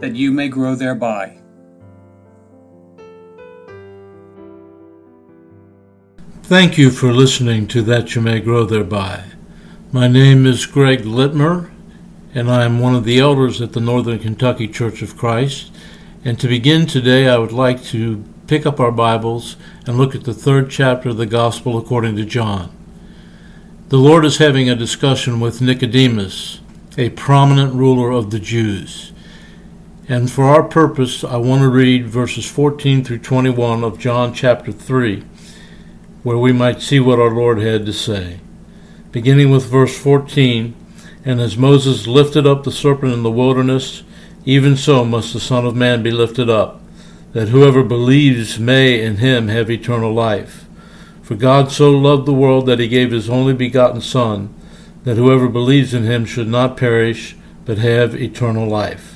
that you may grow thereby. Thank you for listening to That You May Grow Thereby. My name is Greg Litmer, and I am one of the elders at the Northern Kentucky Church of Christ. And to begin today, I would like to pick up our Bibles and look at the third chapter of the Gospel according to John. The Lord is having a discussion with Nicodemus, a prominent ruler of the Jews. And for our purpose, I want to read verses 14 through 21 of John chapter 3, where we might see what our Lord had to say. Beginning with verse 14 And as Moses lifted up the serpent in the wilderness, even so must the Son of Man be lifted up, that whoever believes may in him have eternal life. For God so loved the world that he gave his only begotten Son, that whoever believes in him should not perish, but have eternal life.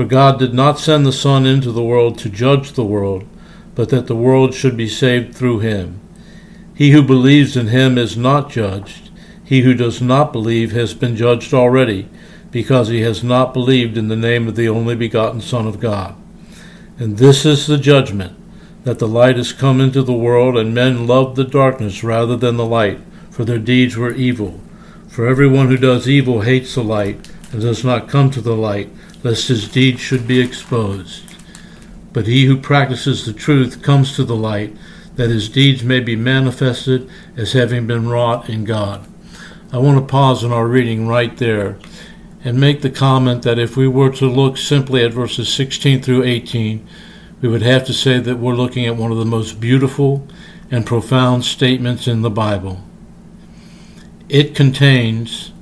For God did not send the Son into the world to judge the world, but that the world should be saved through him. He who believes in him is not judged. He who does not believe has been judged already, because he has not believed in the name of the only begotten Son of God. And this is the judgment, that the light has come into the world, and men loved the darkness rather than the light, for their deeds were evil. For everyone who does evil hates the light, and does not come to the light, lest his deeds should be exposed. But he who practices the truth comes to the light, that his deeds may be manifested as having been wrought in God. I want to pause in our reading right there and make the comment that if we were to look simply at verses 16 through 18, we would have to say that we're looking at one of the most beautiful and profound statements in the Bible. It contains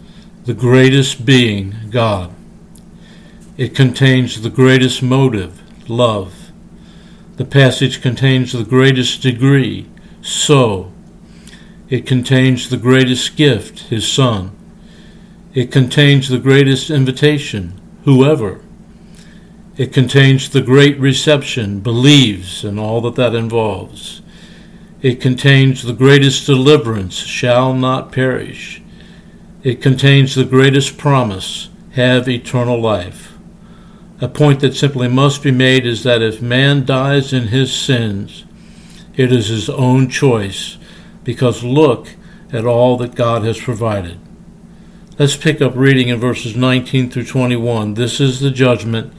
the greatest being, God. It contains the greatest motive, love. The passage contains the greatest degree, so. It contains the greatest gift, his Son. It contains the greatest invitation, whoever. It contains the great reception, believes, and all that that involves. It contains the greatest deliverance, shall not perish. It contains the greatest promise, have eternal life. A point that simply must be made is that if man dies in his sins, it is his own choice, because look at all that God has provided. Let's pick up reading in verses 19 through 21. This is the judgment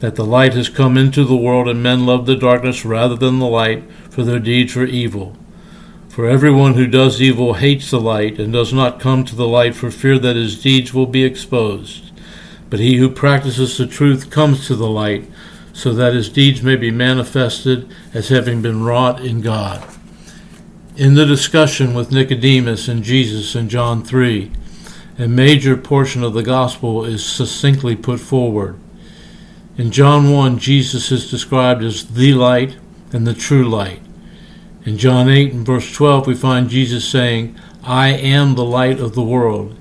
that the light has come into the world, and men love the darkness rather than the light, for their deeds were evil. For everyone who does evil hates the light, and does not come to the light for fear that his deeds will be exposed. But he who practices the truth comes to the light, so that his deeds may be manifested as having been wrought in God. In the discussion with Nicodemus and Jesus in John 3, a major portion of the gospel is succinctly put forward. In John 1, Jesus is described as the light and the true light. In John 8 and verse 12, we find Jesus saying, I am the light of the world.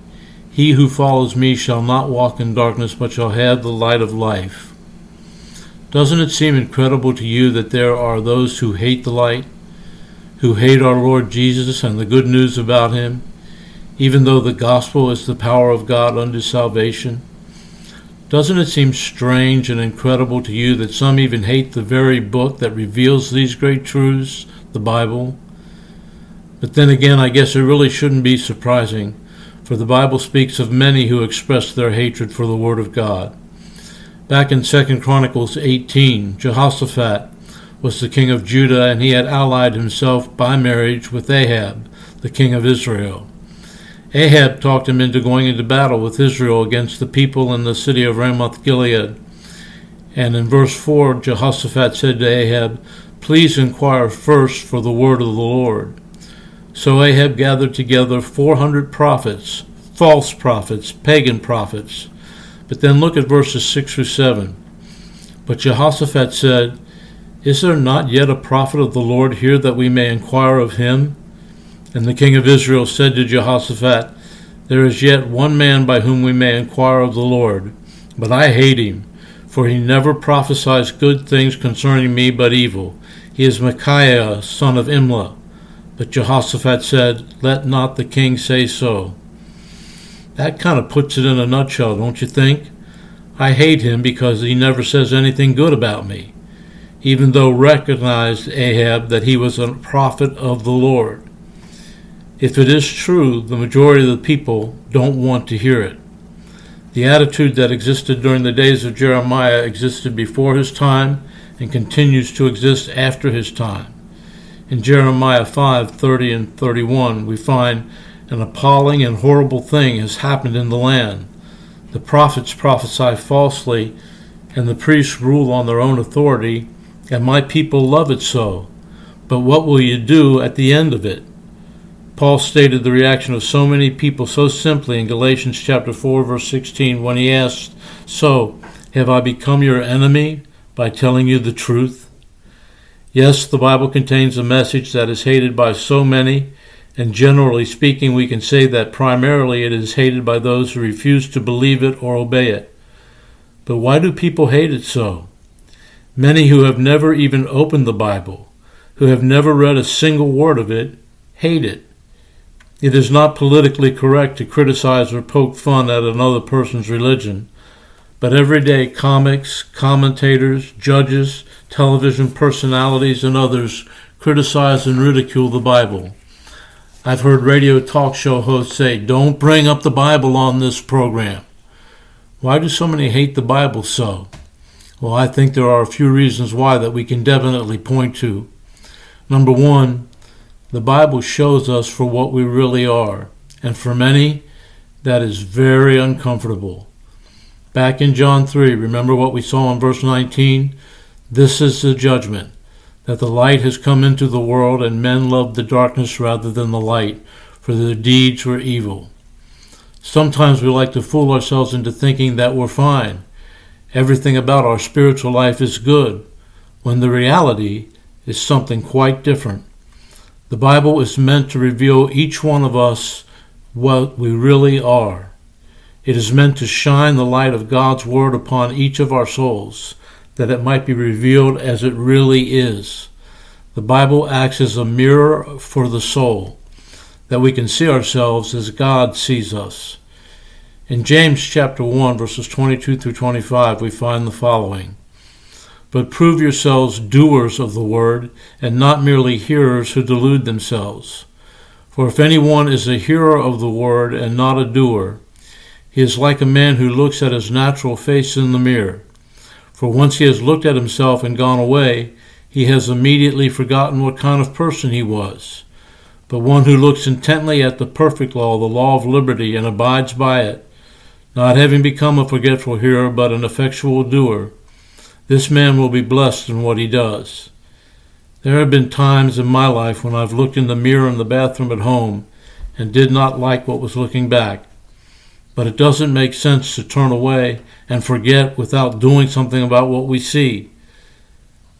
He who follows me shall not walk in darkness, but shall have the light of life. Doesn't it seem incredible to you that there are those who hate the light, who hate our Lord Jesus and the good news about him, even though the gospel is the power of God unto salvation? Doesn't it seem strange and incredible to you that some even hate the very book that reveals these great truths, the Bible? But then again, I guess it really shouldn't be surprising for the Bible speaks of many who expressed their hatred for the Word of God. Back in 2 Chronicles 18, Jehoshaphat was the king of Judah, and he had allied himself by marriage with Ahab, the king of Israel. Ahab talked him into going into battle with Israel against the people in the city of Ramoth Gilead. And in verse 4, Jehoshaphat said to Ahab, Please inquire first for the word of the Lord. So Ahab gathered together 400 prophets, false prophets, pagan prophets. But then look at verses 6 through 7. But Jehoshaphat said, Is there not yet a prophet of the Lord here that we may inquire of him? And the king of Israel said to Jehoshaphat, There is yet one man by whom we may inquire of the Lord, but I hate him, for he never prophesies good things concerning me but evil. He is Micaiah, son of Imlah. But Jehoshaphat said, Let not the king say so. That kind of puts it in a nutshell, don't you think? I hate him because he never says anything good about me, even though recognized Ahab that he was a prophet of the Lord. If it is true, the majority of the people don't want to hear it. The attitude that existed during the days of Jeremiah existed before his time and continues to exist after his time. In Jeremiah 5:30 and 31, we find an appalling and horrible thing has happened in the land. The prophets prophesy falsely, and the priests rule on their own authority, and my people love it so. But what will you do at the end of it? Paul stated the reaction of so many people so simply in Galatians chapter 4 verse 16 when he asked, "So, have I become your enemy by telling you the truth?" Yes, the Bible contains a message that is hated by so many and generally speaking, we can say that primarily it is hated by those who refuse to believe it or obey it. But why do people hate it so? Many who have never even opened the Bible, who have never read a single word of it, hate it. It is not politically correct to criticize or poke fun at another person's religion, but everyday comics, commentators, judges, television personalities, and others criticize and ridicule the Bible. I've heard radio talk show hosts say, Don't bring up the Bible on this program. Why do so many hate the Bible so? Well, I think there are a few reasons why that we can definitely point to. Number one, the Bible shows us for what we really are, and for many, that is very uncomfortable. Back in John 3, remember what we saw in verse 19? This is the judgment that the light has come into the world, and men loved the darkness rather than the light, for their deeds were evil. Sometimes we like to fool ourselves into thinking that we're fine. Everything about our spiritual life is good, when the reality is something quite different. The Bible is meant to reveal each one of us what we really are. It is meant to shine the light of God's Word upon each of our souls that it might be revealed as it really is. The Bible acts as a mirror for the soul, that we can see ourselves as God sees us. In James chapter 1 verses 22 through 25 we find the following: But prove yourselves doers of the word and not merely hearers who delude themselves. For if anyone is a hearer of the word and not a doer, he is like a man who looks at his natural face in the mirror. For once he has looked at himself and gone away, he has immediately forgotten what kind of person he was. But one who looks intently at the perfect law, the law of liberty, and abides by it, not having become a forgetful hearer, but an effectual doer, this man will be blessed in what he does. There have been times in my life when I've looked in the mirror in the bathroom at home and did not like what was looking back. But it doesn't make sense to turn away and forget without doing something about what we see.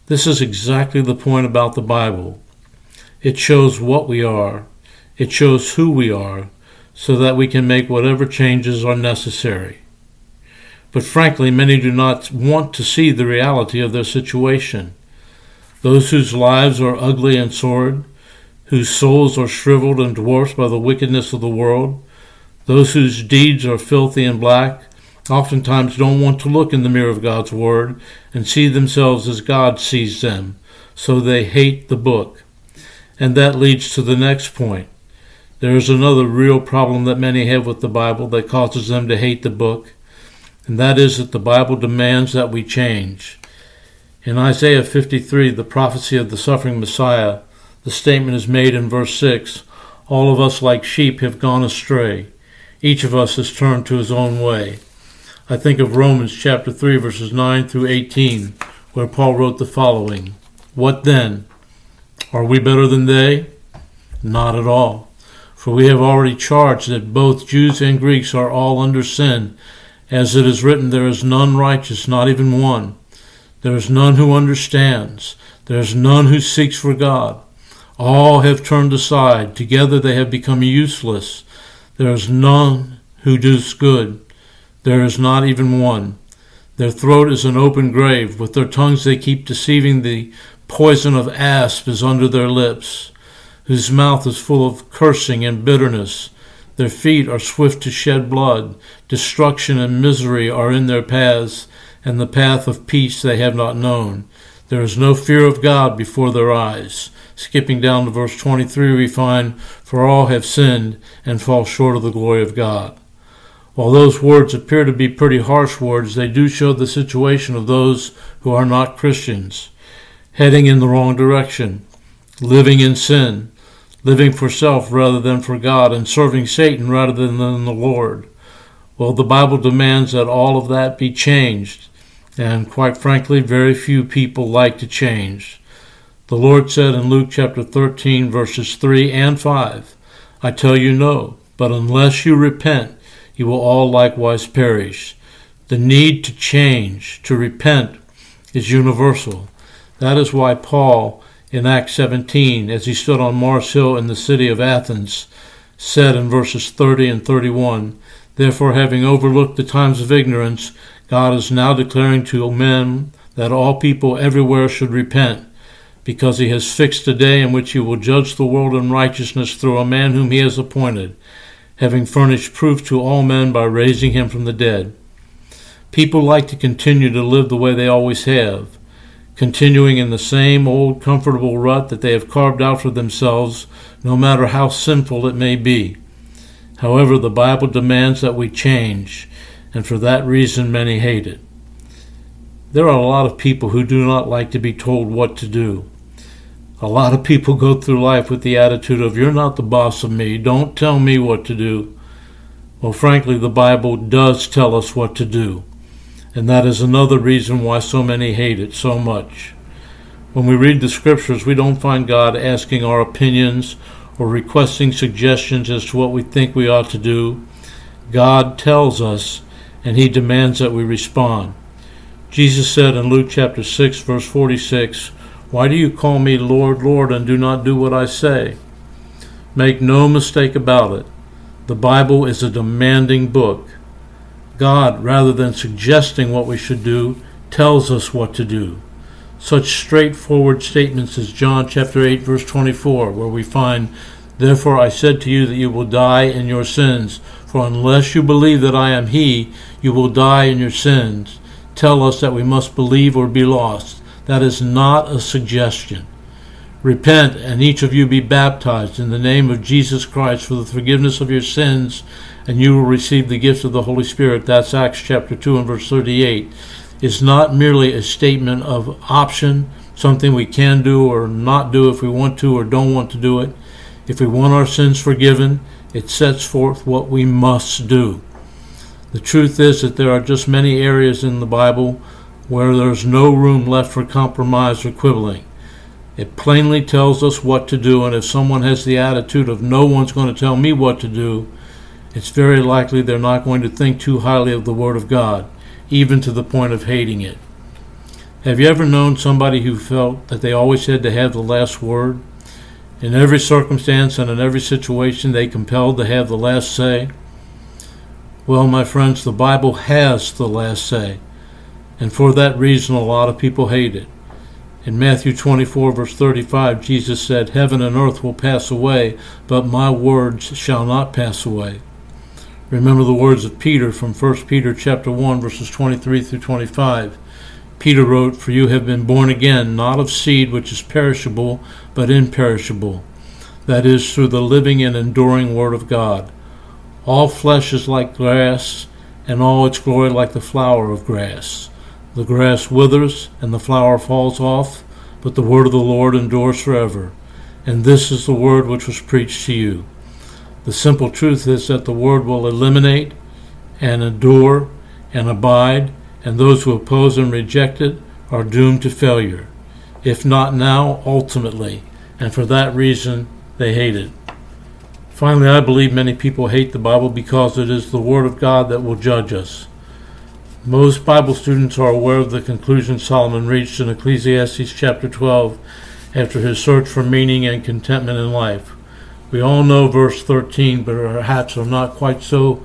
This is exactly the point about the Bible. It shows what we are, it shows who we are, so that we can make whatever changes are necessary. But frankly, many do not want to see the reality of their situation. Those whose lives are ugly and sordid, whose souls are shriveled and dwarfed by the wickedness of the world, those whose deeds are filthy and black oftentimes don't want to look in the mirror of God's Word and see themselves as God sees them, so they hate the book. And that leads to the next point. There is another real problem that many have with the Bible that causes them to hate the book, and that is that the Bible demands that we change. In Isaiah 53, the prophecy of the suffering Messiah, the statement is made in verse 6 All of us, like sheep, have gone astray. Each of us has turned to his own way. I think of Romans chapter 3, verses 9 through 18, where Paul wrote the following What then? Are we better than they? Not at all. For we have already charged that both Jews and Greeks are all under sin, As it is written, There is none righteous, not even one. There is none who understands. There is none who seeks for God. All have turned aside. Together they have become useless. There is none who does good. There is not even one. Their throat is an open grave. With their tongues they keep deceiving. The poison of asp is under their lips, whose mouth is full of cursing and bitterness. Their feet are swift to shed blood. Destruction and misery are in their paths, and the path of peace they have not known. There is no fear of God before their eyes. Skipping down to verse 23, we find, For all have sinned and fall short of the glory of God. While those words appear to be pretty harsh words, they do show the situation of those who are not Christians, heading in the wrong direction, living in sin, living for self rather than for God, and serving Satan rather than the Lord. Well, the Bible demands that all of that be changed, and quite frankly, very few people like to change. The Lord said in Luke chapter 13, verses 3 and 5, I tell you no, but unless you repent, you will all likewise perish. The need to change, to repent, is universal. That is why Paul in Acts 17 as he stood on Mars Hill in the city of Athens, said in verses 30 and 31 Therefore, having overlooked the times of ignorance, God is now declaring to men that all people everywhere should repent, because he has fixed a day in which he will judge the world in righteousness through a man whom he has appointed, having furnished proof to all men by raising him from the dead. People like to continue to live the way they always have continuing in the same old comfortable rut that they have carved out for themselves, no matter how sinful it may be. However, the Bible demands that we change, and for that reason many hate it. There are a lot of people who do not like to be told what to do. A lot of people go through life with the attitude of, You're not the boss of me, don't tell me what to do. Well, frankly, the Bible does tell us what to do and that is another reason why so many hate it so much. When we read the scriptures, we don't find God asking our opinions or requesting suggestions as to what we think we ought to do. God tells us, and He demands that we respond. Jesus said in Luke chapter 6, verse 46, Why do you call me Lord, Lord, and do not do what I say? Make no mistake about it. The Bible is a demanding book. God, rather than suggesting what we should do, tells us what to do. Such straightforward statements as John chapter 8 verse 24 where we find Therefore I said to you that you will die in your sins for unless you believe that I am he you will die in your sins tell us that we must believe or be lost that is not a suggestion Repent and each of you be baptized in the name of Jesus Christ for the forgiveness of your sins and you will receive the gift of the Holy Spirit. That's Acts chapter 2 and verse 38. It's not merely a statement of option, something we can do or not do if we want to or don't want to do it. If we want our sins forgiven, it sets forth what we must do. The truth is that there are just many areas in the Bible where there's no room left for compromise or quibbling. It plainly tells us what to do, and if someone has the attitude of no one's going to tell me what to do, it's very likely they're not going to think too highly of the Word of God, even to the point of hating it. Have you ever known somebody who felt that they always had to have the last word? In every circumstance and in every situation, they compelled to have the last say? Well, my friends, the Bible has the last say, and for that reason, a lot of people hate it. In Matthew 24, verse 35, Jesus said, Heaven and earth will pass away, but my words shall not pass away. Remember the words of Peter from 1 Peter chapter 1 verses 23 through 25. Peter wrote, For you have been born again, not of seed which is perishable, but imperishable, that is, through the living and enduring Word of God. All flesh is like grass, and all its glory like the flower of grass. The grass withers, and the flower falls off, but the word of the Lord endures forever. And this is the word which was preached to you. The simple truth is that the word will eliminate and endure and abide, and those who oppose and reject it are doomed to failure, if not now, ultimately, and for that reason they hate it. Finally, I believe many people hate the Bible because it is the Word of God that will judge us. Most Bible students are aware of the conclusion Solomon reached in Ecclesiastes chapter 12 after his search for meaning and contentment in life. We all know verse 13, but perhaps are not quite so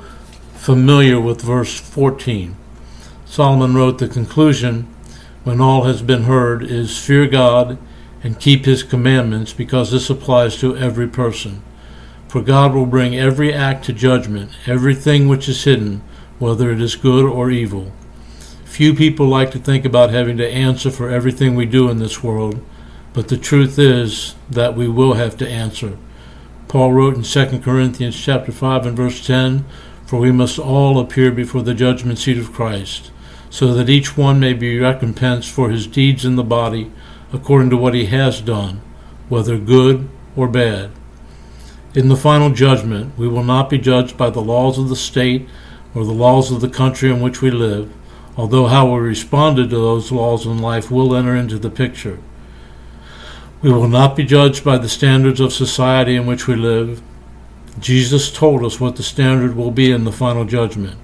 familiar with verse 14. Solomon wrote the conclusion, when all has been heard, is fear God and keep his commandments, because this applies to every person. For God will bring every act to judgment, everything which is hidden, whether it is good or evil. Few people like to think about having to answer for everything we do in this world, but the truth is that we will have to answer. Paul wrote in 2 Corinthians chapter 5 and verse 10, For we must all appear before the judgment seat of Christ, so that each one may be recompensed for his deeds in the body, according to what he has done, whether good or bad. In the final judgment, we will not be judged by the laws of the state or the laws of the country in which we live, although how we responded to those laws in life will enter into the picture. We will not be judged by the standards of society in which we live. Jesus told us what the standard will be in the final judgment.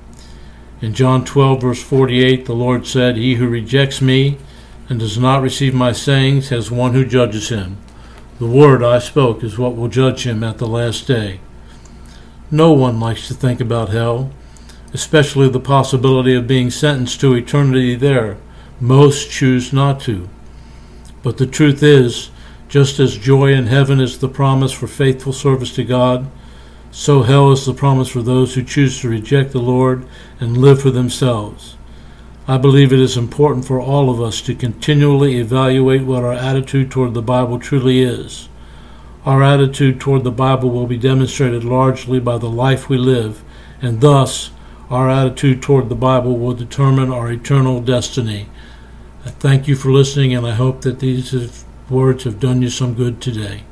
In John 12, verse 48, the Lord said, He who rejects me and does not receive my sayings has one who judges him. The word I spoke is what will judge him at the last day. No one likes to think about hell, especially the possibility of being sentenced to eternity there. Most choose not to. But the truth is, just as joy in heaven is the promise for faithful service to God, so hell is the promise for those who choose to reject the Lord and live for themselves. I believe it is important for all of us to continually evaluate what our attitude toward the Bible truly is. Our attitude toward the Bible will be demonstrated largely by the life we live, and thus, our attitude toward the Bible will determine our eternal destiny. I thank you for listening, and I hope that these words have done you some good today.